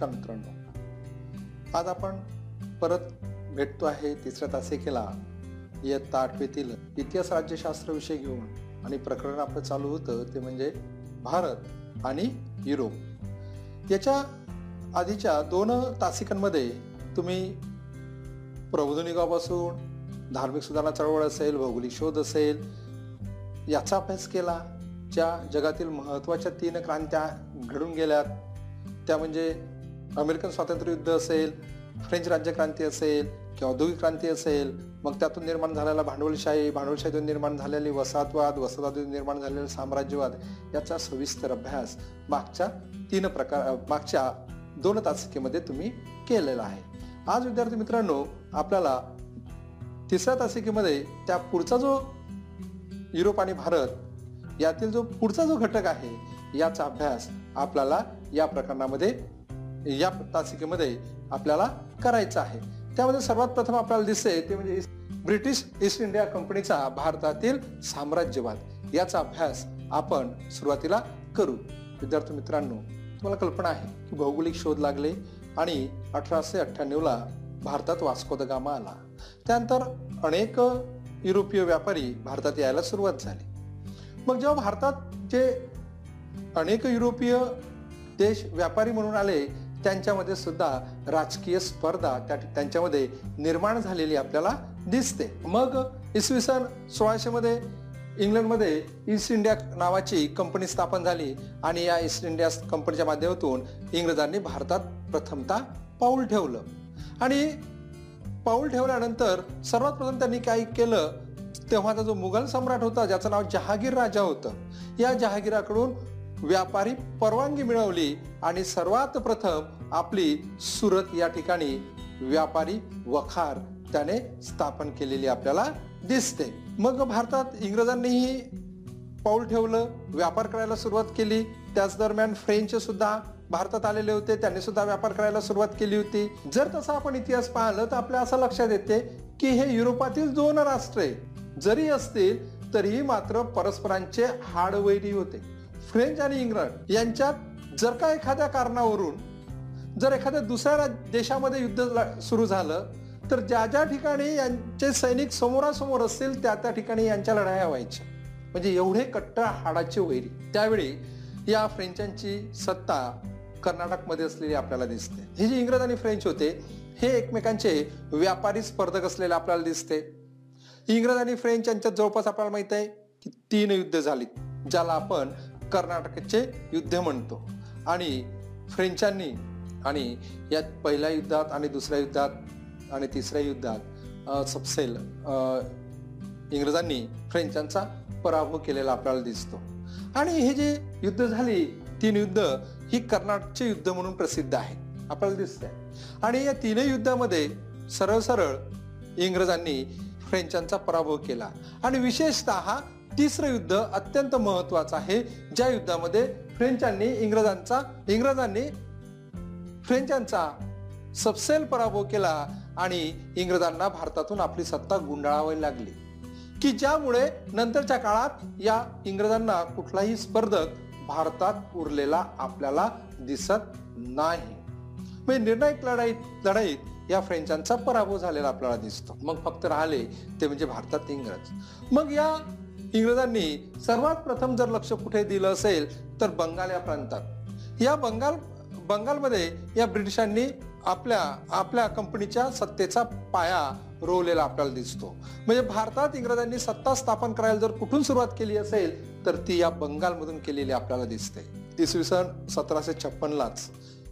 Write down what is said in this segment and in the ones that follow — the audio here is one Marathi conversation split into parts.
नमस्कार मित्रांनो. आज आपण परत भेटतो आहे तिसऱ्या तासिकेला. इयत्ता आठवीतील इतिहास राज्यशास्त्र विषय घेऊन आणि प्रकरण आपलं चालू होतं ते म्हणजे भारत आणि युरोप. याच्या आधीच्या दोन तासिकांमध्ये तुम्ही प्रबोधनिकापासून धार्मिक सुधारणा चळवळ असेल भौगोलिक शोध असेल याचा अभ्यास केला ज्या जगातील महत्त्वाच्या तीन क्रांत्या घडून गेल्यात त्या म्हणजे अमेरिकन स्वातंत्र्य युद्ध असेल फ्रेंच राज्यक्रांती असेल किंवा औद्योगिक क्रांती असेल मग त्यातून निर्माण झालेला भांडवलशाही भांडवलशाहीतून निर्माण झालेली वसाहतवाद वसाहतातून निर्माण झालेला साम्राज्यवाद याचा सविस्तर अभ्यास मागच्या तीन प्रकार मागच्या दोन तासिकेमध्ये तुम्ही केलेला आहे. आज विद्यार्थी मित्रांनो आपल्याला तिसऱ्या तासिकेमध्ये त्या पुढचा जो युरोप आणि भारत यातील जो पुढचा जो घटक आहे याचा अभ्यास आपल्याला या प्रकरणामध्ये या तासिकेमध्ये आपल्याला करायचं आहे. त्यामध्ये सर्वात प्रथम आपल्याला दिसते ते म्हणजे ब्रिटिश ईस्ट इंडिया कंपनीचा भारतातील साम्राज्यवाद. याचा अभ्यास आपण सुरुवातीला करू. विद्यार्थी मित्रांनो तुम्हाला कल्पना आहे की भौगोलिक शोध लागले आणि अठराशे अठ्ठ्याण्णवला भारतात वास्को द गामा आला. त्यानंतर अनेक युरोपीय व्यापारी भारतात यायला सुरुवात झाली. मग जेव्हा भारतात जे अनेक युरोपीय देश व्यापारी म्हणून आले त्यांच्यामध्ये सुद्धा राजकीय स्पर्धा त्या त्यांच्यामध्ये निर्माण झालेली आपल्याला दिसते. मग इसवी सन सोळाशे मध्ये इंग्लंडमध्ये ईस्ट इंडिया नावाची कंपनी स्थापन झाली आणि या ईस्ट इंडिया कंपनीच्या माध्यमातून इंग्रजांनी भारतात प्रथमता पाऊल ठेवलं. आणि पाऊल ठेवल्यानंतर सर्वात प्रथम त्यांनी काय केलं? तेव्हाचा जो मुघल सम्राट होता ज्याचं नाव जहागीर राजा होतं. या जहागीराकडून व्यापारी परवानगी मिळवली आणि सर्वात प्रथम आपली सुरत या ठिकाणी व्यापारी वखार त्याने स्थापन केलेली आपल्याला दिसते. मग भारतात इंग्रजांनीही पाऊल ठेवलं व्यापार करायला सुरुवात केली. त्याच दरम्यान फ्रेंच सुद्धा भारतात आलेले होते त्यांनी सुद्धा व्यापार करायला सुरुवात केली होती. जर तसा आपण इतिहास पाहिलं तर आपल्या असं लक्षात येते की हे युरोपातील दोन राष्ट्रे जरी असतील तरीही मात्र परस्परांचे हाडवैरी होते. फ्रेंच आणि इंग्लंड यांच्यात जर का एखाद्या कारणावरून जर एखाद्या दुसऱ्या देशामध्ये युद्ध सुरू झालं तर ज्या ज्या ठिकाणी यांचे सैनिक समोरासमोर असतील त्या त्या ठिकाणी यांच्या लढाया व्हायच्या. म्हणजे एवढे कट्टर हाडाचे वैरी. त्यावेळी या फ्रेंचांची सत्ता कर्नाटकमध्ये असलेली आपल्याला दिसते. हे जे इंग्रज आणि फ्रेंच होते हे एकमेकांचे व्यापारी स्पर्धक असलेले आपल्याला दिसते. इंग्रज आणि फ्रेंच यांच्यात जवळपास आपल्याला माहीत आहे की तीन युद्ध झाली ज्याला आपण कर्नाटकचे युद्ध म्हणतो. आणि फ्रेंचांनी आणि या पहिल्या युद्धात आणि दुसऱ्या युद्धात आणि तिसऱ्या युद्धात सपसेल इंग्रजांनी फ्रेंचांचा पराभव केलेला आपल्याला दिसतो. आणि हे जे युद्ध झाली तीन युद्ध ही कर्नाटकचे युद्ध म्हणून प्रसिद्ध आहे. आपल्याला दिसतंय. आणि या तीनही युद्धामध्ये सरळ सरळ इंग्रजांनी फ्रेंचांचा पराभव केला. आणि विशेषतः तिसरं युद्ध अत्यंत महत्वाचं आहे ज्या युद्धामध्ये फ्रेंचांनी इंग्रजांचा इंग्रजांनी फ्रेंचांचा सबसेल पराभव केला आणि इंग्रजांना भारतातून आपली सत्ता गुंडाळावी लागली. की ज्यामुळे नंतरच्या काळात या इंग्रजांना कुठलाही स्पर्धक भारतात उरलेला आपल्याला दिसत नाही. म्हणजे निर्णायक लढाईत लढाईत या फ्रेंचांचा पराभव झालेला आपल्याला दिसतो. मग फक्त राहिले ते म्हणजे भारतात इंग्रज. मग या इंग्रजांनी सर्वात प्रथम जर लक्ष कुठे दिलं असेल तर बंगाल या प्रांतात. या बंगाल बंगालमध्ये या ब्रिटिशांनी आपल्या आपल्या कंपनीच्या सत्तेचा पाया रोवलेला आपल्याला दिसतो. म्हणजे भारतात इंग्रजांनी सत्ता स्थापन करायला जर कुठून सुरुवात केली असेल तर ती या बंगालमधून केलेली आपल्याला दिसते. इसवी सन सतराशे छप्पनलाच.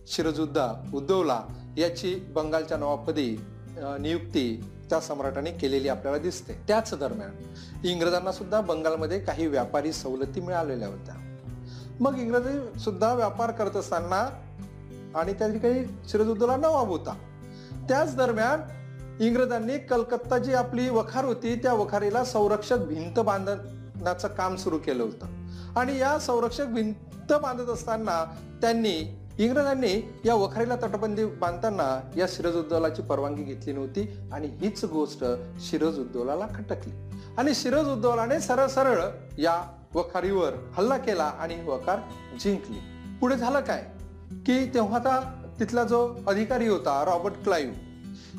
शिरजुद्दा उद्धवला याची बंगालच्या नवाबपदी नियुक्ती त्या सम्राटाने केलेली आपल्याला दिसते. त्याच दरम्यान इंग्रजांना सुद्धा बंगालमध्ये काही व्यापारी सवलती मिळालेल्या होत्या. मग इंग्रजी सुद्धा व्यापार करत असताना आणि त्या ठिकाणी सिराजुद्दौला नवाब होता. त्याच दरम्यान इंग्रजांनी कलकत्ता जी आपली वखार होती त्या वखारीला संरक्षक भिंत बांधण्याचं काम सुरू केलं होतं. आणि या संरक्षक भिंत बांधत असताना त्यांनी इंग्रजांनी या वखारीला तटबंदी बांधताना या सिरज परवानगी घेतली नव्हती आणि हीच गोष्ट सिरज उद्दौलाला खटकली. आणि सिरज उद्दौलाने सरळ सरळ या वखारीवर हल्ला केला आणि वखार जिंकली. पुढे झालं काय? की तेव्हा आता तिथला जो अधिकारी होता रॉबर्ट क्लाईव्ह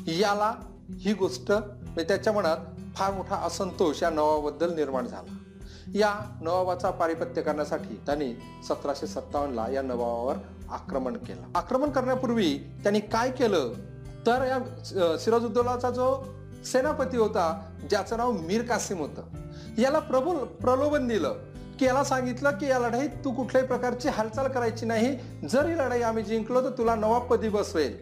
याला ही गोष्ट म्हणजे त्याच्या मनात फार मोठा असंतोष या नवाबद्दल निर्माण झाला. या नवाबाचा पारिपत्य करण्यासाठी त्याने सतराशे सत्तावन्नला या नवाबावर आक्रमण केलं. आक्रमण करण्यापूर्वी त्यांनी काय केलं? तर या सिराजुद्दौलाचा जो सेनापती होता ज्याचं नाव मीर कासिम होतं याला प्रबोल प्रलोभन दिलं. की याला सांगितलं की या लढाईत तू कुठल्याही प्रकारची हालचाल करायची नाही. जर ही लढाई आम्ही जिंकलो तर तुला नवाबपदी बसवेल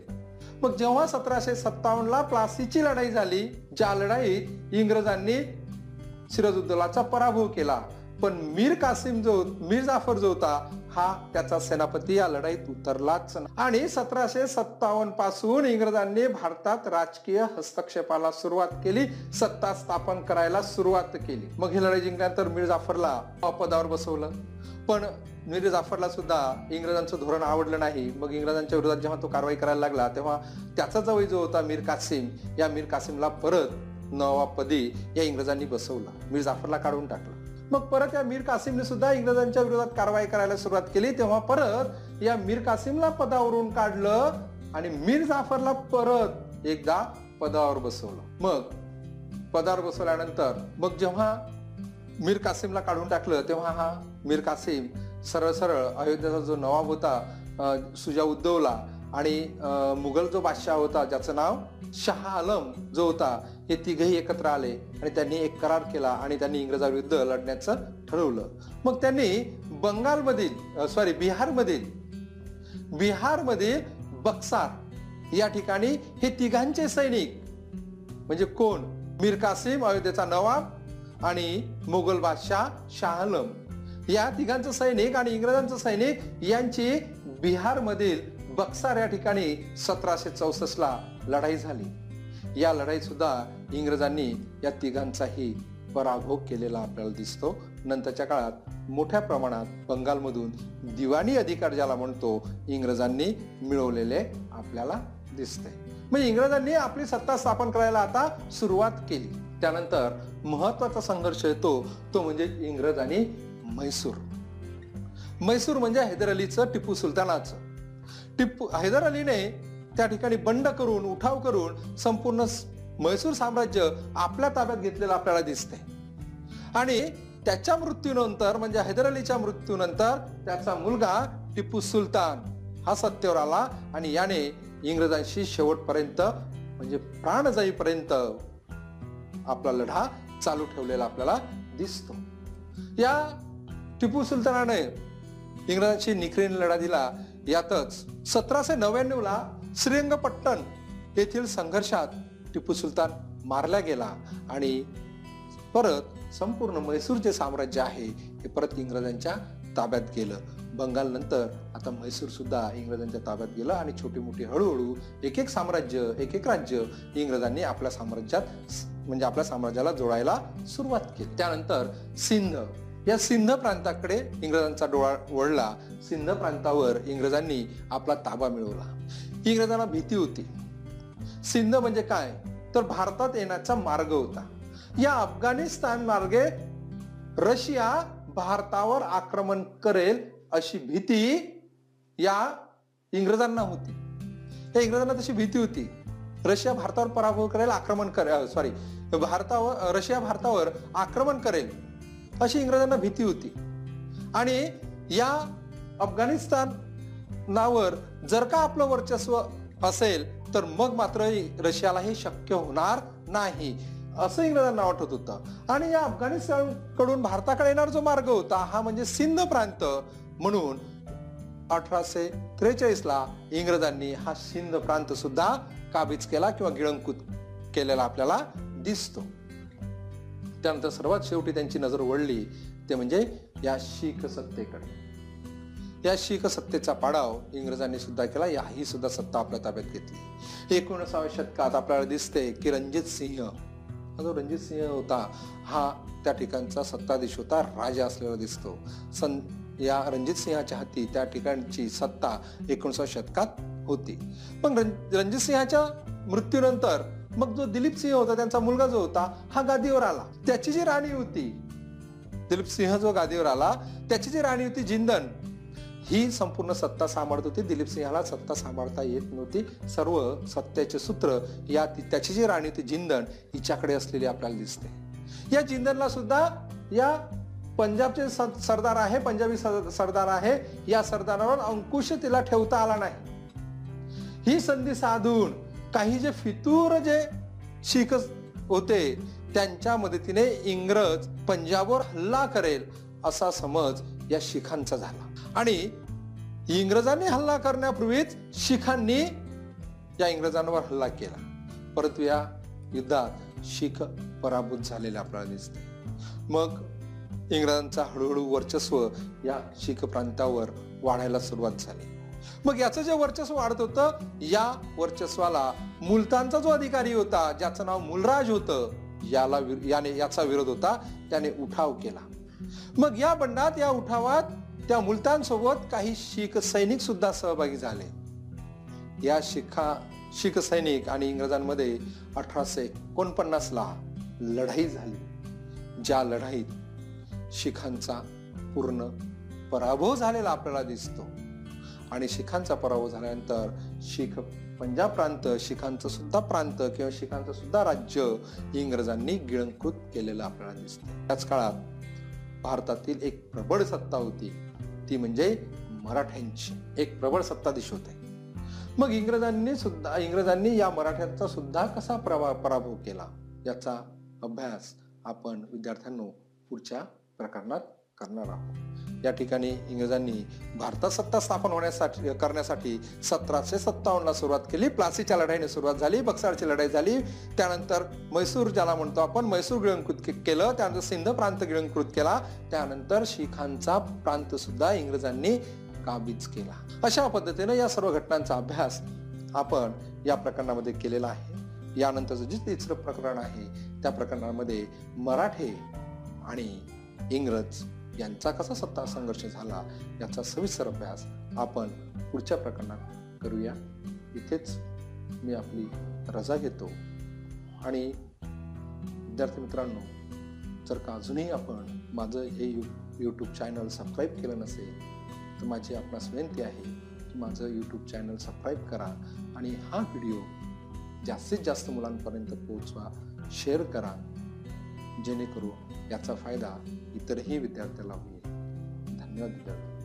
मग जेव्हा सतराशे सत्तावन्नला प्लासीची लढाई झाली ज्या लढाईत इंग्रजांनी सिराजुद्दौलाचा पराभव केला पण मीर कासिम जो मीर जाफर जो होता हा त्याचा सेनापती या लढाईत उतरलाच आणि सतराशे सत्तावन्नपासून इंग्रजांनी भारतात राजकीय हस्तक्षेपाला सुरुवात केली सत्ता स्थापन करायला सुरुवात केली. मग ही लढाई जिंकल्यानंतर मीर जाफरला पदावर बसवलं. पण मीर जाफरला सुद्धा इंग्रजांचं धोरण आवडलं नाही. मग इंग्रजांच्या विरोधात जेव्हा तो कारवाई करायला लागला तेव्हा त्याचा जवळ जो होता मीर कासिम या मीर कासिमला परत नवाबपदी या इंग्रजांनी बसवला. मीर जाफरला काढून टाकलं. मग परत या मीर कासिमने सुद्धा इंग्रजांच्या विरोधात कारवाई करायला सुरुवात केली. तेव्हा परत या मीर कासिमला पदावरून काढलं आणि मीर जाफरला परत एकदा पदावर बसवलं. मग पदावर बसवल्यानंतर मग जेव्हा मीर कासिमला काढून टाकलं तेव्हा हा मीर कासिम सरळ सरळ अयोध्येचा जो नवाब होता सुजा उद्दवला आणि मुघल जो बादशाह होता ज्याचं नाव शहा आलम जो होता हे तिघही एकत्र आले आणि त्यांनी एक करार केला आणि त्यांनी इंग्रजांविरुद्ध लढण्याचं ठरवलं. मग त्यांनी बंगालमधील सॉरी बिहारमधील बिहारमधील बक्सार या ठिकाणी हे तिघांचे सैनिक म्हणजे कोण? मीर कासिम अयोध्येचा नवाब आणि मुघल बादशाह शाहलम या तिघांचं सैनिक आणि इंग्रजांचं सैनिक यांची बिहारमधील बक्सार या ठिकाणी सतराशे चौसष्ट ला लढाई झाली. या लढाईत सुद्धा इंग्रजांनी या तिघांचाही पराभव केलेला आपल्याला दिसतो. नंतरच्या काळात मोठ्या प्रमाणात बंगालमधून दिवाणी अधिकार ज्याला म्हणतो इंग्रजांनी मिळवलेले आपल्याला दिसते. म्हणजे इंग्रजांनी आपली सत्ता स्थापन करायला आता सुरुवात केली. त्यानंतर महत्त्वाचा संघर्ष येतो तो म्हणजे इंग्रज आणि म्हैसूर. म्हैसूर म्हणजे हैदर अलीचं टिपू सुलतानाचं. टिप्पू हैदर अलीने त्या ठिकाणी बंड करून उठाव करून संपूर्ण म्हैसूर साम्राज्य आपल्या ताब्यात घेतलेलं आपल्याला दिसते आणि त्याच्या मृत्यूनंतर म्हणजे हैदर अलीच्या मृत्यूनंतर त्याचा मुलगा टिपू सुलतान हा सत्तेवर आला आणि याने इंग्रजांशी शेवटपर्यंत म्हणजे प्राण जाईपर्यंत आपला लढा चालू ठेवलेला आपल्याला दिसतो. या टिपू सुलतानाने इंग्रजांशी निखरीने लढा दिला. यातच सतराशे नव्याण्णवला श्रीरंगपट्टण येथील संघर्षात टिपू सुलतान मारला गेला आणि परत संपूर्ण म्हैसूर जे साम्राज्य आहे हे परत इंग्रजांच्या ताब्यात गेलं. बंगाल नंतर आता म्हैसूर सुद्धा इंग्रजांच्या ताब्यात गेलं आणि छोटी मोठी हळूहळू एक एक साम्राज्य एक एक राज्य इंग्रजांनी आपल्या साम्राज्यात म्हणजे आपल्या साम्राज्याला जोडायला सुरुवात केली. त्यानंतर सिंध या सिंध प्रांताकडे इंग्रजांचा डोळा वळला. सिंध प्रांतावर इंग्रजांनी आपला ताबा मिळवला. इंग्रजांना भीती होती. सिंध म्हणजे काय? तर भारतात येण्याचा मार्ग होता. या अफगाणिस्तान मार्गे रशिया भारतावर आक्रमण करेल अशी भीती या इंग्रजांना होती. या इंग्रजांना तशी भीती होती. रशिया भारतावर पराभव करेल आक्रमण करेल सॉरी भारतावर रशिया भारतावर आक्रमण करेल अशी इंग्रजांना भीती होती. आणि या अफगाणिस्तानावर जर का आपलं वर्चस्व असेल तर मग मात्र रशियाला हे शक्य होणार नाही. असं इंग्रजांना वाटत होतं. आणि या अफगाणिस्तानकडून भारताकडे येणार जो मार्ग होता हा म्हणजे सिंध प्रांत. म्हणून अठराशे त्रेचाळीस ला इंग्रजांनी हा सिंध प्रांत सुद्धा काबीज केला किंवा गिळंकृत केलेला आपल्याला दिसतो. त्यानंतर सर्वात शेवटी त्यांची नजर वळली ते म्हणजे या शीख सत्तेकडे. या शीख सत्तेचा पाडाव इंग्रजांनी सुद्धा केला याही सुद्धा सत्ता आपल्या ताब्यात घेतली. एकोणीसाव्या शतकात आपल्याला दिसते की रणजित सिंह हा जो रणजित सिंह होता हा त्या ठिकाणचा सत्ताधीश होता राजा असलेला दिसतो. सन या रणजित सिंहाच्या हाती त्या ठिकाणची सत्ता एकोणीसाव्या शतकात होती. पण रणजित सिंहाच्या मृत्यूनंतर मग जो दिलीप सिंह होता त्यांचा मुलगा जो होता हा गादीवर आला. त्याची जी राणी होती दिलीप सिंह जो गादीवर आला त्याची जी राणी होती जिंदन ही संपूर्ण सत्ता सांभाळत होती. दिलीप सिंहाला सत्ता सांभाळता येत नव्हती. सर्व सत्याचे सूत्र या त्याची जी राणी होती जिंदन हिच्याकडे असलेली आपल्याला दिसते. या जिंदनला सुद्धा या पंजाबचे सरदार आहे पंजाबी सरदार आहे या सरदारावर अंकुश तिला ठेवता आला नाही. ही संधी साधून काही जे फितूर जे शीख होते त्यांच्या मदतीने इंग्रज पंजाबवर हल्ला करेल असा समज या शिखांचा झाला. आणि इंग्रजांनी हल्ला करण्यापूर्वीच शिखांनी या इंग्रजांवर हल्ला केला. परंतु या युद्धात शीख पराभूत झालेले आपल्याला दिसते मग इंग्रजांचा हळूहळू वर्चस्व या शीख प्रांतावर वाढायला सुरुवात झाली. मग याचं जे वर्चस्व वाढत होतं या वर्चस्वाला मुलतानचा जो अधिकारी होता ज्याचं नाव मुलराज होतं याला याने याचा विरोध होता त्याने उठाव केला. मग या बंडात या उठावात त्या मुलतानसोबत काही शीख सैनिक सुद्धा सहभागी झाले. या शिखा शीख सैनिक आणि इंग्रजांमध्ये अठराशे एकोणपन्नास ला लढाई झाली ज्या लढाईत शिखांचा पूर्ण पराभव झालेला आपल्याला दिसतो. आणि शिखांचा पराभव झाल्यानंतर शिख पंजाब प्रांत शिखांचं सुद्धा प्रांत किंवा शिखांचं सुद्धा राज्य इंग्रजांनी गिळंकृत केलेलं आपल्याला दिसतं. त्याच काळात भारतातील एक प्रबळ सत्ता होती. ती म्हणजे मराठ्यांची. एक प्रबळ सत्ताधीश होते. मग इंग्रजांनी सुद्धा इंग्रजांनी या मराठ्यांचा सुद्धा कसा पराभव केला? याचा अभ्यास आपण विद्यार्थ्यांनो पुढच्या प्रकरणात करणार आहोत. या ठिकाणी इंग्रजांनी भारतात सत्ता स्थापन होण्यासाठी करण्यासाठी सतराशे सत्तावन्नला सुरुवात केली. प्लासीच्या लढाईने सुरुवात झाली बक्सारची लढाई झाली. त्यानंतर मैसूर ज्याला म्हणतो आपण मैसूर गिळंकृत केलं. त्यानंतर सिंध प्रांत गिळंकृत केला. त्यानंतर शिखांचा प्रांत सुद्धा इंग्रजांनी काबीज केला. अशा पद्धतीने या सर्व घटनांचा अभ्यास आपण या प्रकरणामध्ये केलेला आहे. यानंतरचं जे तिसरं प्रकरण आहे त्या प्रकरणामध्ये मराठे आणि इंग्रज यांचा कसा सत्ता संघर्ष झाला याचा सविस्तर अभ्यास आपण पुढच्या प्रकरणात करूया. इथेच मी आपली रजा घेतो. आणि विद्यार्थी मित्रांनो जर का अजूनही आपण माझं हे यू यूट्यूब चॅनल सबस्क्राईब केलं नसेल तर माझी आपणास विनंती आहे की माझं यूट्यूब चॅनल सबस्क्राईब करा आणि हा व्हिडिओ जास्तीत जास्त मुलांपर्यंत पोहोचवा शेअर करा. जेणेकरून याचा फायदा इतरही विद्यार्थ्याला होईल. धन्यवाद विद्यार्थी.